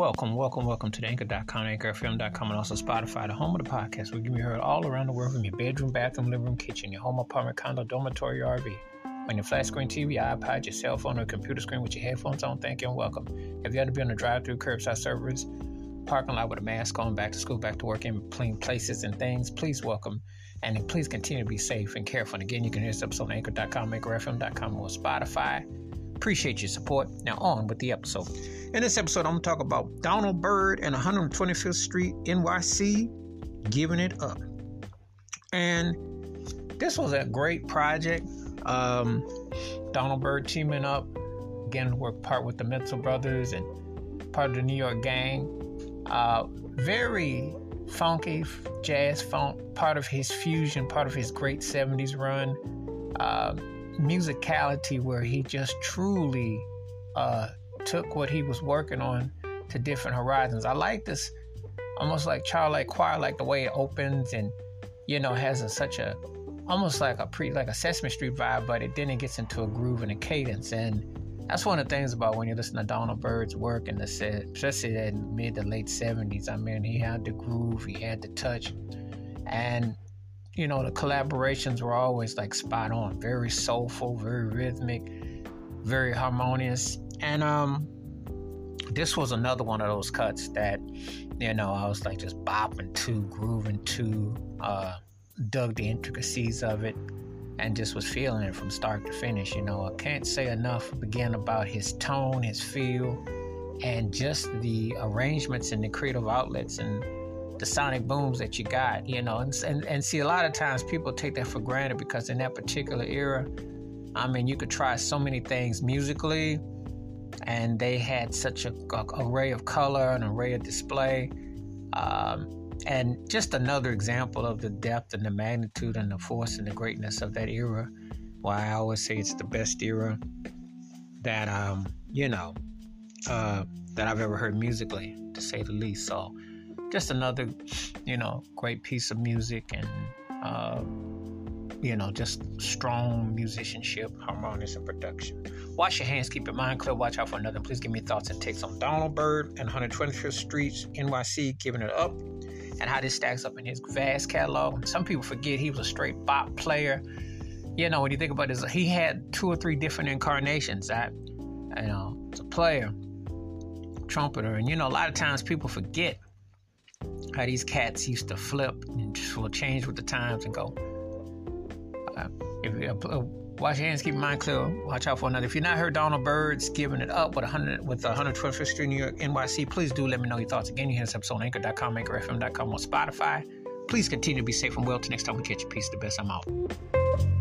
Welcome, welcome, welcome to the Anchor.com, AnchorFM.com, and also Spotify, the home of the podcast. We're can be heard all around the world from your bedroom, bathroom, living room, kitchen, your home, apartment, condo, dormitory, or RV. On your flat screen TV, iPod, your cell phone, or computer screen with your headphones on, thank you and welcome. Have you had to be on the drive through curbside service, parking lot with a mask on, back to school, back to work, in clean places and things? Please welcome. And please continue to be safe and careful. And again, you can hear this episode on Anchor.com, AnchorFM.com, or Spotify. Appreciate your support. Now, on with the episode. In this episode, I'm going to talk about Donald Byrd and 125th Street, NYC, giving it up. And this was a great project. Um, Donald Byrd teaming up, again, work part with the Mizell Brothers and part of the New York Gang. Uh, very funky jazz funk, part of his fusion, part of his great 70s run. Uh, musicality where he just truly uh, took what he was working on to different horizons. I like this almost like childlike choir, like the way it opens and you know has a, such a almost like a pre like a Sesame Street vibe, but it then it gets into a groove and a cadence and that's one of the things about when you listen to Donald Byrd's work in the set, especially in mid to late 70s. I mean, he had the groove, he had the touch, and you know, the collaborations were always like spot on, very soulful, very rhythmic, very harmonious. And um this was another one of those cuts that, you know, I was like just bopping to, grooving to, uh, dug the intricacies of it, and just was feeling it from start to finish. You know, I can't say enough again about his tone, his feel, and just the arrangements and the creative outlets and the sonic booms that you got, you know, and, and, and see a lot of times people take that for granted because in that particular era, I mean, you could try so many things musically, and they had such a, a array of color, an array of display, um, and just another example of the depth and the magnitude and the force and the greatness of that era. Why I always say it's the best era that um, you know uh, that I've ever heard musically, to say the least. So just another, you know, great piece of music and, uh, you know, just strong musicianship, harmonious, and production. Wash your hands, keep your mind clear, watch out for another. Please give me thoughts and takes on Donald Byrd and 125th Street, NYC, giving it up, and how this stacks up in his vast catalog. Some people forget he was a straight bop player. You know, when you think about this, he had two or three different incarnations. That, you know, as a player, trumpeter, and you know, a lot of times people forget how these cats used to flip and just will change with the times and go. Uh, if you, uh, wash your hands, keep your mind clear, watch out for another. If you've not heard Donald Byrd's giving it up with 100 with 125th Street, New York, NYC, please do let me know your thoughts. Again, you hear this episode on Anchor.com, AnchorFM.com, on Spotify. Please continue to be safe and well. Till next time we catch you. Peace. The best. I'm out.